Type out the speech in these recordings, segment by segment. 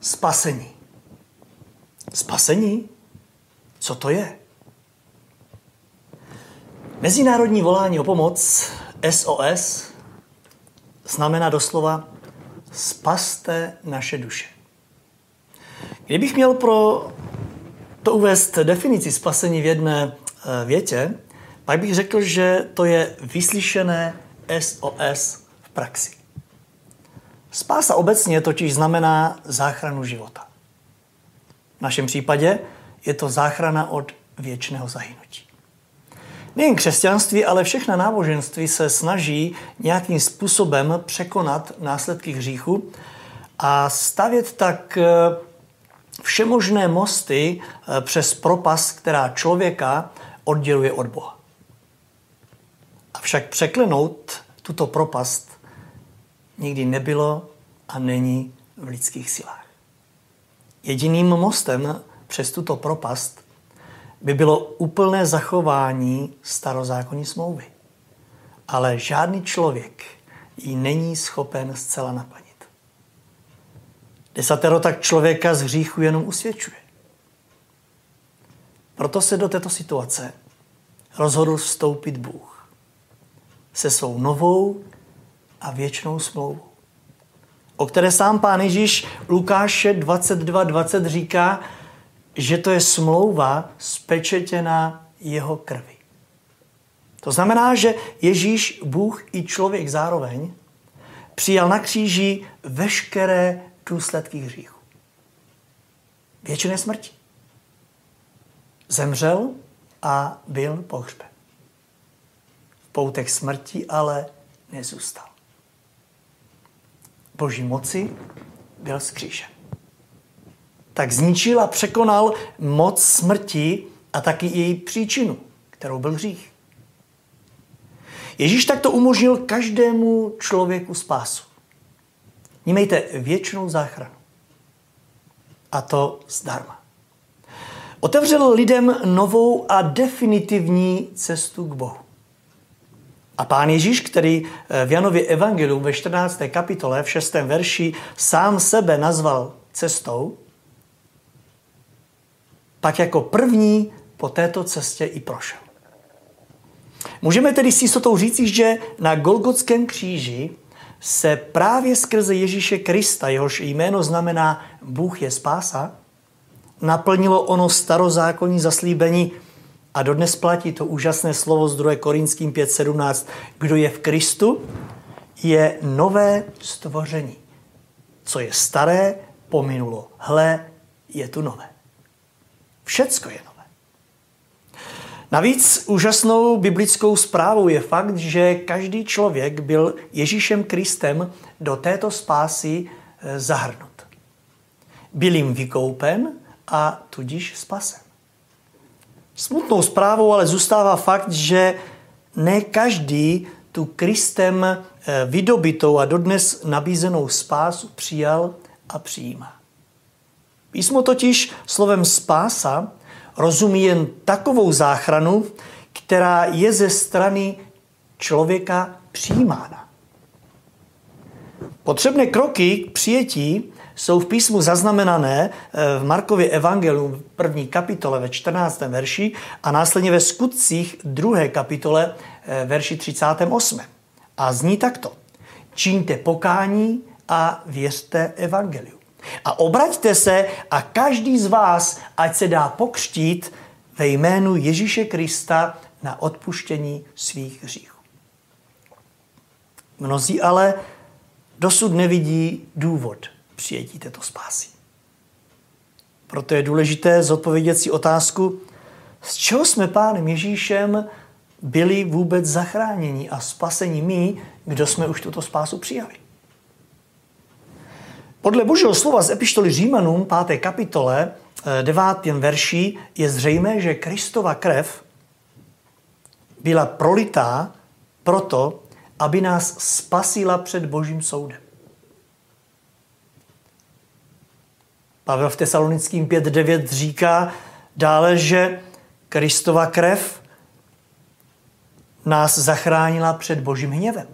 spasení. Spasení? Co to je? Mezinárodní volání o pomoc SOS znamená doslova spaste naše duše. Kdybych měl pro to uvést definici spasení v jedné eh, větě, pak bych řekl, že to je vyslyšené SOS v praxi. Spása obecně totiž znamená záchranu života. V našem případě je to záchrana od věčného zahynutí. Nejen křesťanství, ale všechna náboženství se snaží nějakým způsobem překonat následky hříchu a stavět tak eh, všemožné mosty eh, přes propas, která člověka odděluje od Boha. Avšak překlenout tuto propast nikdy nebylo a není v lidských silách. Jediným mostem přes tuto propast by bylo úplné zachování starozákonní smlouvy. Ale žádný člověk ji není schopen zcela naplnit. Desatero tak člověka z hříchu jenom usvědčuje. Proto se do této situace rozhodl vstoupit Bůh se svou novou a věčnou smlouvou, o které sám pán Ježíš Lukáše 22.20 říká, že to je smlouva spečetěná jeho krvi. To znamená, že Ježíš, Bůh i člověk zároveň přijal na kříži veškeré důsledky hříchu. Věčné smrti. Zemřel a byl pohřben. V poutech smrti ale nezůstal. Boží moci byl skřížen tak zničil a překonal moc smrti a taky její příčinu, kterou byl hřích. Ježíš takto umožnil každému člověku spásu. Nímejte věčnou záchranu. A to zdarma. Otevřel lidem novou a definitivní cestu k Bohu. A pán Ježíš, který eh, v Janově Evangeliu ve 14. kapitole v 6. verši sám sebe nazval cestou, pak jako první po této cestě i prošel. Můžeme tedy s jistotou říci, že na Golgotském kříži se právě skrze Ježíše Krista, jehož jméno znamená Bůh je spása, naplnilo ono starozákonní zaslíbení a dodnes platí to úžasné slovo z 2. Korinským 5.17. Kdo je v Kristu, je nové stvoření. Co je staré, pominulo. Hle, je tu nové. Všecko je nové. Navíc úžasnou biblickou zprávou je fakt, že každý člověk byl Ježíšem Kristem do této spásy eh, zahrnut. Byl jim vykoupen a tudíž spasen. Smutnou zprávou ale zůstává fakt, že ne každý tu Kristem eh, vydobitou a dodnes nabízenou spásu přijal a přijímá. Písmo totiž slovem spása rozumí jen takovou záchranu, která je ze strany člověka přijímána. Potřebné kroky k přijetí jsou v písmu zaznamenané eh, v Markově evangeliu v první kapitole ve 14. verši a následně ve skutcích druhé kapitole eh, verši 38. A zní takto. Čiňte pokání a věřte evangeliu. A obraťte se a každý z vás, ať se dá pokřtít ve jménu Ježíše Krista na odpuštění svých hříchů. Mnozí ale dosud nevidí důvod přijetí této spásy. Proto je důležité zodpovědět si otázku, z čeho jsme pánem Ježíšem byli vůbec zachráněni a spaseni my, kdo jsme už tuto spásu přijali. Podle božího slova z epištoly Římanům 5. kapitole 9. Eh, verší je zřejmé, že Kristova krev byla prolitá proto, aby nás spasila před božím soudem. Pavel v Tesalonickým 5.9 říká dále, že Kristova krev nás zachránila před božím hněvem.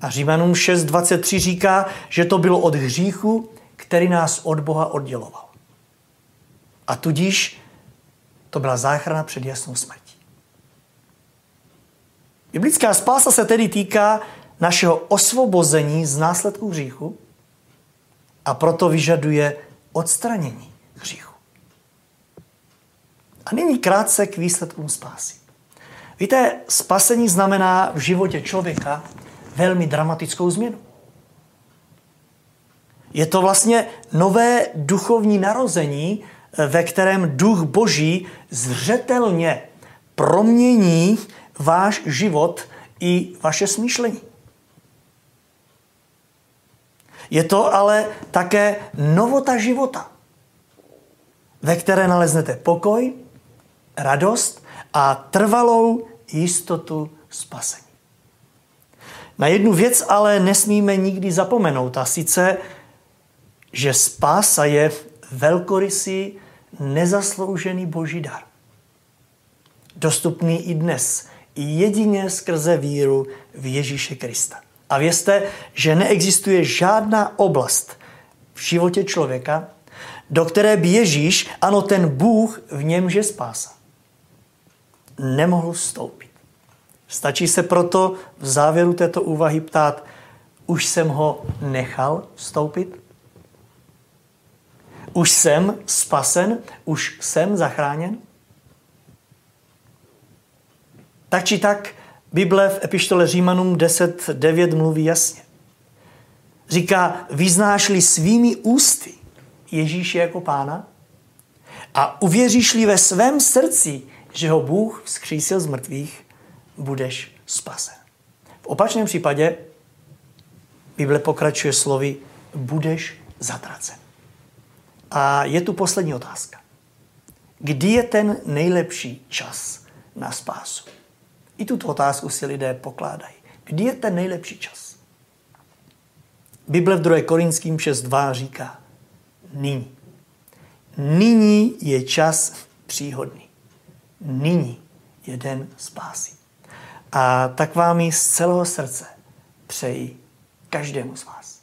A Římanům 6.23 říká, že to bylo od hříchu který nás od Boha odděloval. A tudíž to byla záchrana před jasnou smrtí. Biblická spása se tedy týká našeho osvobození z následků hříchu a proto vyžaduje odstranění hříchu. A nyní krátce k výsledkům spásy. Víte, spasení znamená v životě člověka velmi dramatickou změnu. Je to vlastně nové duchovní narození, ve kterém duch boží zřetelně promění váš život i vaše smýšlení. Je to ale také novota života, ve které naleznete pokoj, radost a trvalou jistotu spasení. Na jednu věc ale nesmíme nikdy zapomenout, a sice, že spása je velkorysý, nezasloužený boží dar. Dostupný i dnes, jedině skrze víru v Ježíše Krista. A vězte, že neexistuje žádná oblast v životě člověka, do které by Ježíš, ano ten Bůh, v němže spása, nemohl vstoupit. Stačí se proto v závěru této úvahy ptát, už jsem ho nechal vstoupit? Už jsem spasen? Už jsem zachráněn? Tak či tak, Bible v epištole Římanům 10.9 mluví jasně. Říká, vyznáš-li svými ústy Ježíše jako pána a uvěříš-li ve svém srdci, že ho Bůh vzkřísil z mrtvých, budeš spasen. V opačném případě Bible pokračuje slovy budeš zatracen. A je tu poslední otázka. Kdy je ten nejlepší čas na spásu? I tuto otázku si lidé pokládají. Kdy je ten nejlepší čas? Bible v 2. Korinským 6.2 říká nyní. Nyní je čas příhodný. Nyní je den spásy. A tak vám ji z celého srdce přeji každému z vás.